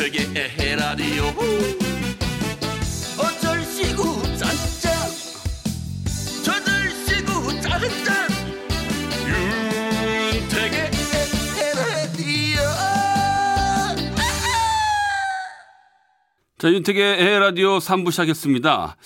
윤택의 에헤라디오. 어쩔시구 짠짠. 저들시구 짠짠. 윤택의 에헤라디오. 자, 윤택의 에라디오 3부 시작했습니다.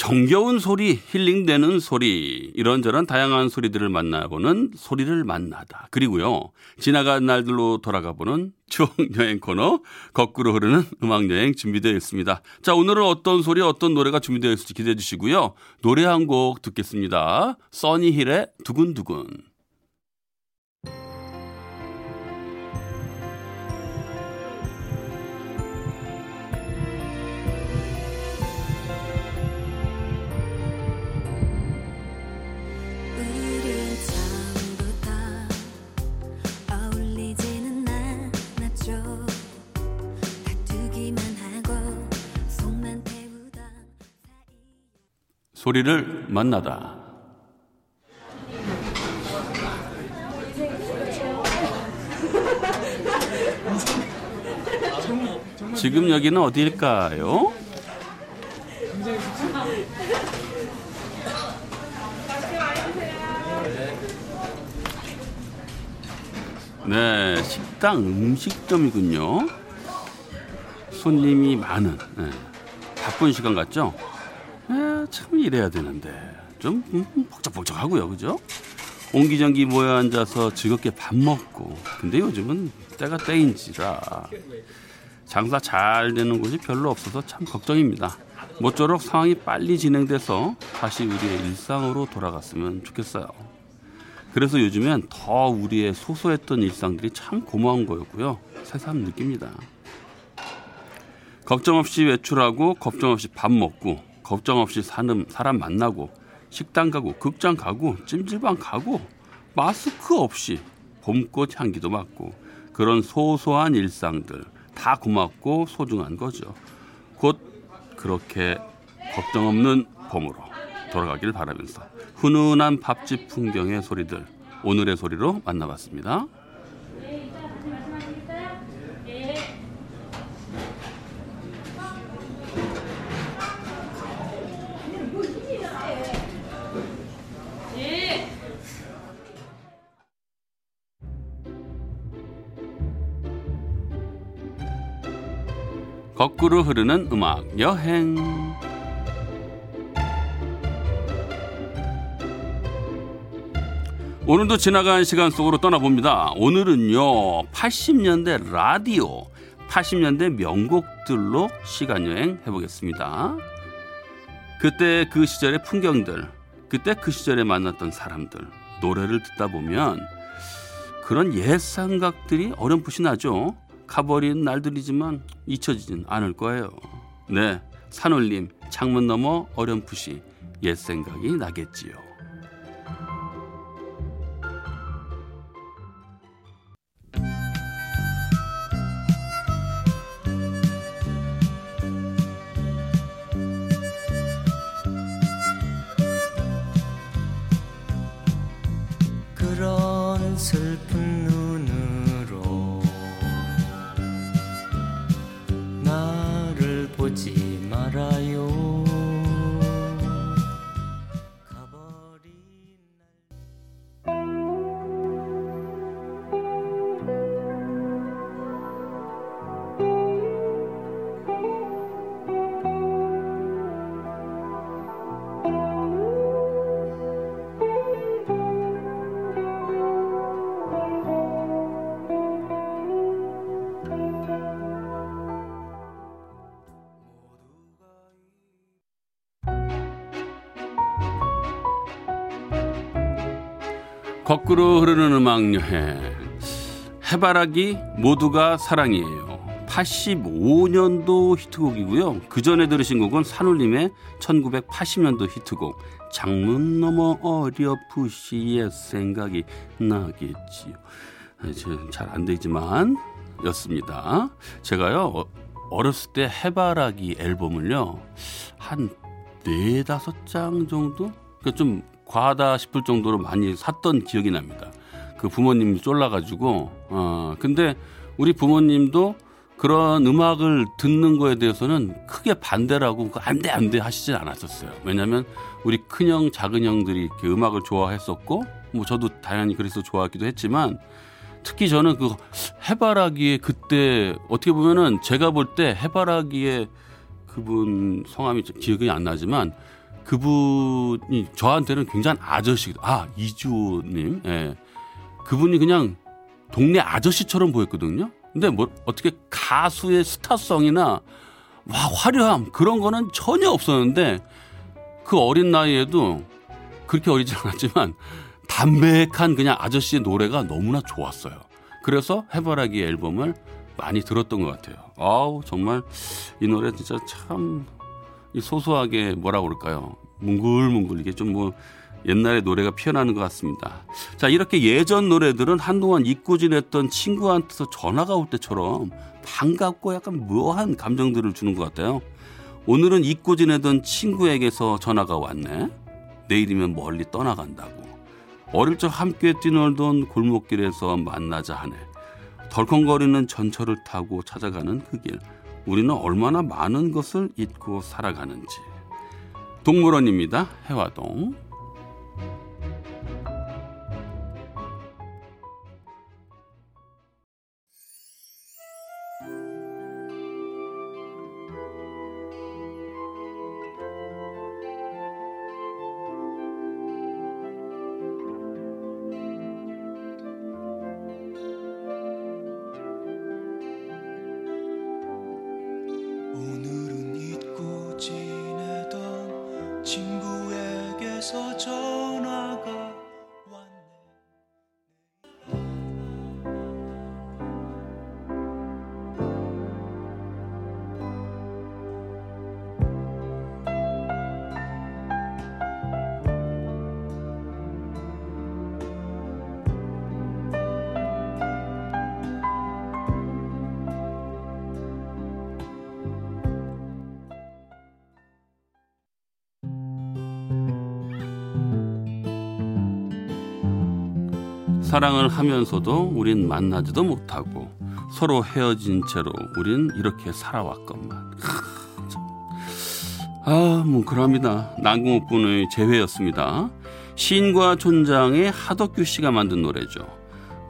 정겨운 소리, 힐링되는 소리, 이런저런 다양한 소리들을 만나보는 소리를 만나다. 그리고요, 지나간 날들로 돌아가보는 추억여행 코너, 거꾸로 흐르는 음악여행 준비되어 있습니다. 자, 오늘은 어떤 소리, 어떤 노래가 준비되어 있을지 기대해 주시고요. 노래 한 곡 듣겠습니다. 써니힐의 두근두근. 소리를 만나다. 지금 여기는 어디일까요? 네, 식당 음식점이군요. 손님이 많은 네, 바쁜 시간 같죠? 에, 참 이래야 되는데 좀 음, 복잡복잡하고요, 그죠? 옹기종기 모여 앉아서 즐겁게 밥 먹고 근데 요즘은 때가 때인지라 장사 잘 되는 곳이 별로 없어서 참 걱정입니다. 모쪼록 상황이 빨리 진행돼서 다시 우리의 일상으로 돌아갔으면 좋겠어요. 그래서 요즘엔 더 우리의 소소했던 일상들이 참 고마운 거였고요. 새삼 느낍니다. 걱정 없이 외출하고 걱정 없이 밥 먹고 걱정 없이 사는 사람 만나고 식당 가고 극장 가고 찜질방 가고 마스크 없이 봄꽃 향기도 맡고 그런 소소한 일상들 다 고맙고 소중한 거죠. 곧 그렇게 걱정 없는 봄으로 돌아가길 바라면서 훈훈한 밥집 풍경의 소리들 오늘의 소리로 만나봤습니다. 거꾸로 흐르는 음악 여행. 오늘도 지나간 시간 속으로 떠나봅니다. 오늘은요, 80년대 라디오, 80년대 명곡들로 시간 여행 해보겠습니다. 그때 그 시절의 풍경들, 그때 그 시절에 만났던 사람들, 노래를 듣다 보면 그런 옛 생각들이 어렴풋이 나죠. 가버린 날들이지만 잊혀지진 않을 거예요. 네, 산울림 창문 너머 어렴풋이 옛 생각이 나겠지요. 거꾸로 흐르는 음악 여행. 해바라기 모두가 사랑이에요. 85년도 히트곡이고요. 그 전에 들으신 곡은 산울림의 1980년도 히트곡 장문 너머 어렴풋이의 생각이 나겠지요. 잘안 되지만 였습니다. 제가요 어- 어렸을 때 해바라기 앨범을요 한 네다섯 장 정도 그러니까 좀 과하다 싶을 정도로 많이 샀던 기억이 납니다. 그 부모님이 쫄라가지고 어 근데 우리 부모님도 그런 음악을 듣는 거에 대해서는 크게 반대라고 안돼 안돼 하시진 않았었어요. 왜냐하면 우리 큰형 작은형들이 음악을 좋아했었고 뭐 저도 당연히 그래서 좋아하기도 했지만 특히 저는 그 해바라기에 그때 어떻게 보면은 제가 볼 때 해바라기에 그분 성함이 좀 기억이 안 나지만 그분이 저한테는 굉장히 아저씨 아 이주호님 예 그분이 그냥 동네 아저씨처럼 보였거든요. 근데 뭐 어떻게 가수의 스타성이나 와 화려함 그런 거는 전혀 없었는데 그 어린 나이에도 그렇게 어리지 않았지만 담백한 그냥 아저씨의 노래가 너무나 좋았어요. 그래서 해바라기 앨범을 많이 들었던 것 같아요. 아우 정말 이 노래 진짜 참 이 소소하게 뭐라 그럴까요? 뭉글뭉글 이게 좀 뭐 옛날에 노래가 피어나는 것 같습니다. 자 이렇게 예전 노래들은 한동안 잊고 지냈던 친구한테서 전화가 올 때처럼 반갑고 약간 묘한 감정들을 주는 것 같아요. 오늘은 잊고 지내던 친구에게서 전화가 왔네. 내일이면 멀리 떠나간다고. 어릴 적 함께 뛰놀던 골목길에서 만나자 하네. 덜컹거리는 전철을 타고 찾아가는 그 길. 우리는 얼마나 많은 것을 잊고 살아가는지. 동물원입니다. 해화동. 전화가 사랑을 하면서도 우린 만나지도 못하고 서로 헤어진 채로 우린 이렇게 살아왔건만. 아, 뭉클합니다. 난궁옥분의 재회였습니다. 시인과 촌장의 하덕규 씨가 만든 노래죠.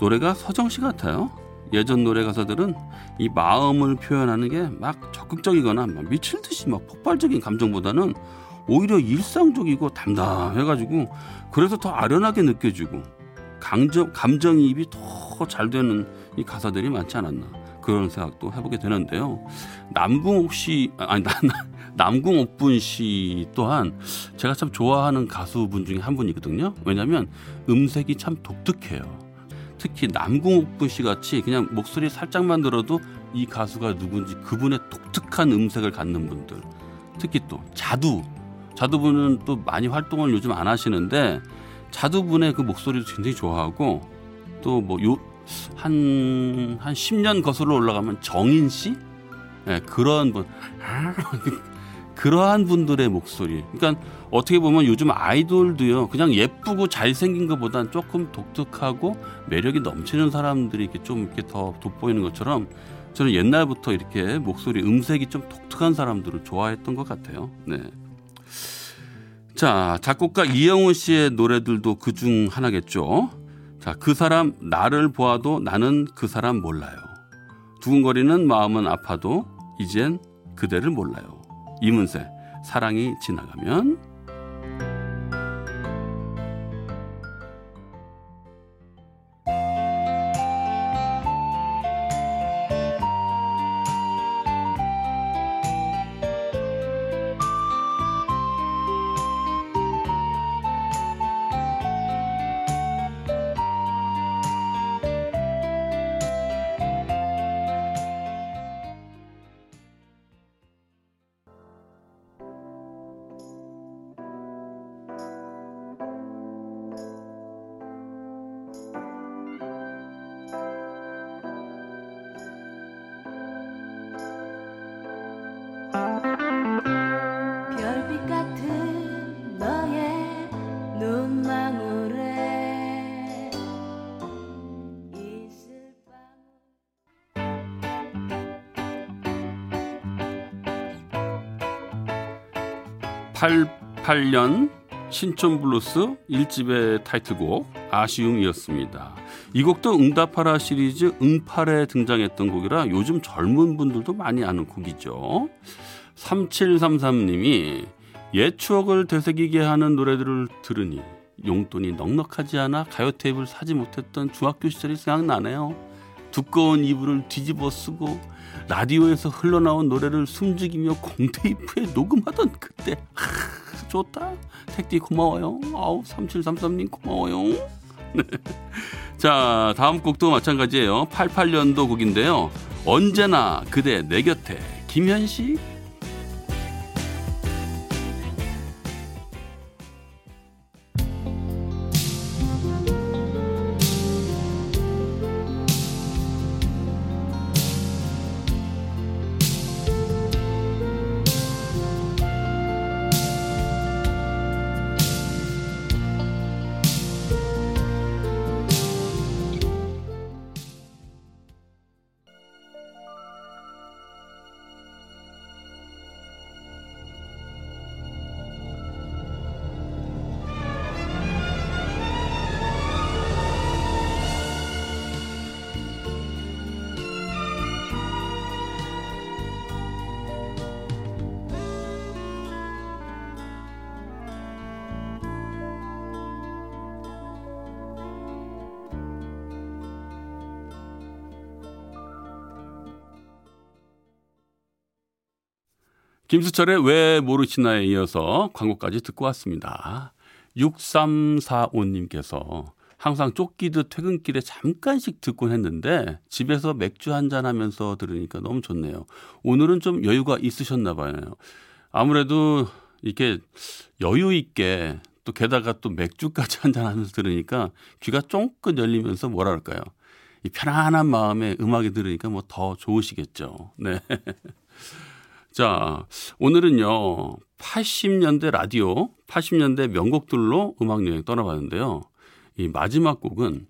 노래가 서정 씨 같아요. 예전 노래 가사들은 이 마음을 표현하는 게 막 적극적이거나 막 미칠 듯이 막 폭발적인 감정보다는 오히려 일상적이고 담담해가지고 그래서 더 아련하게 느껴지고 감정 감정이입이 더 잘 되는 이 가사들이 많지 않았나 그런 생각도 해보게 되는데요. 남궁옥 씨 아니 나, 나, 남궁옥분 씨 또한 제가 참 좋아하는 가수분 중에 한 분이거든요. 왜냐하면 음색이 참 독특해요. 특히 남궁옥분 씨 같이 그냥 목소리 살짝만 들어도 이 가수가 누군지 그분의 독특한 음색을 갖는 분들 특히 또 자두 자두분은 또 많이 활동을 요즘 안 하시는데 자두분의 그 목소리도 굉장히 좋아하고 또 뭐 요 한 한 10년 거슬러 올라가면 정인 씨 네, 그런 분 그러한 분들의 목소리 그러니까 어떻게 보면 요즘 아이돌도요 그냥 예쁘고 잘생긴 것보단 조금 독특하고 매력이 넘치는 사람들이 이렇게 좀 이렇게 더 돋보이는 것처럼 저는 옛날부터 이렇게 목소리 음색이 좀 독특한 사람들을 좋아했던 것 같아요. 네. 자, 작곡가 이영훈 씨의 노래들도 그 중 하나겠죠. 자, 그 사람 나를 보아도 나는 그 사람 몰라요. 두근거리는 마음은 아파도 이젠 그대를 몰라요. 이문세 사랑이 지나가면 88년 신촌 블루스 1집의 타이틀곡 아쉬움이었습니다. 이 곡도 응답하라 시리즈 응팔에 등장했던 곡이라 요즘 젊은 분들도 많이 아는 곡이죠. 3733님이 옛 추억을 되새기게 하는 노래들을 들으니 용돈이 넉넉하지 않아 가요 테이프를 사지 못했던 중학교 시절이 생각나네요. 두꺼운 이불을 뒤집어 쓰고 라디오에서 흘러나온 노래를 숨죽이며 공테이프에 녹음하던 그때 하, 좋다. 택디 고마워요. 아우 3733님 고마워요. 네. 자 다음 곡도 마찬가지예요. 88년도 곡인데요. 언제나 그대 내 곁에 김현식 김수철의 왜 모르시나에 이어서 광고까지 듣고 왔습니다. 6345님께서 항상 쫓기듯 퇴근길에 잠깐씩 듣곤 했는데 집에서 맥주 한잔 하면서 들으니까 너무 좋네요. 오늘은 좀 여유가 있으셨나 봐요. 아무래도 이렇게 여유 있게 또 게다가 또 맥주까지 한잔 하면서 들으니까 귀가 쫑긋 열리면서 뭐랄까요. 이 편안한 마음에 음악이 들으니까 뭐 더 좋으시겠죠. 네. 자, 오늘은요, 80년대 라디오, 80년대 명곡들로 음악여행 떠나봤는데요. 이 마지막 곡은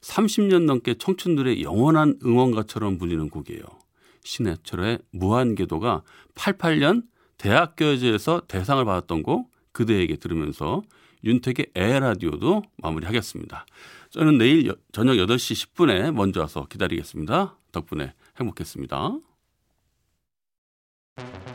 30년 넘게 청춘들의 영원한 응원가처럼 불리는 곡이에요. 신해철의 무한궤도가 88년 대학교제에서 대상을 받았던 곡, 그대에게 들으면서 윤택의 에라디오도 마무리하겠습니다. 저는 내일 여- 저녁 8시 10분에 먼저 와서 기다리겠습니다. 덕분에 행복했습니다. you.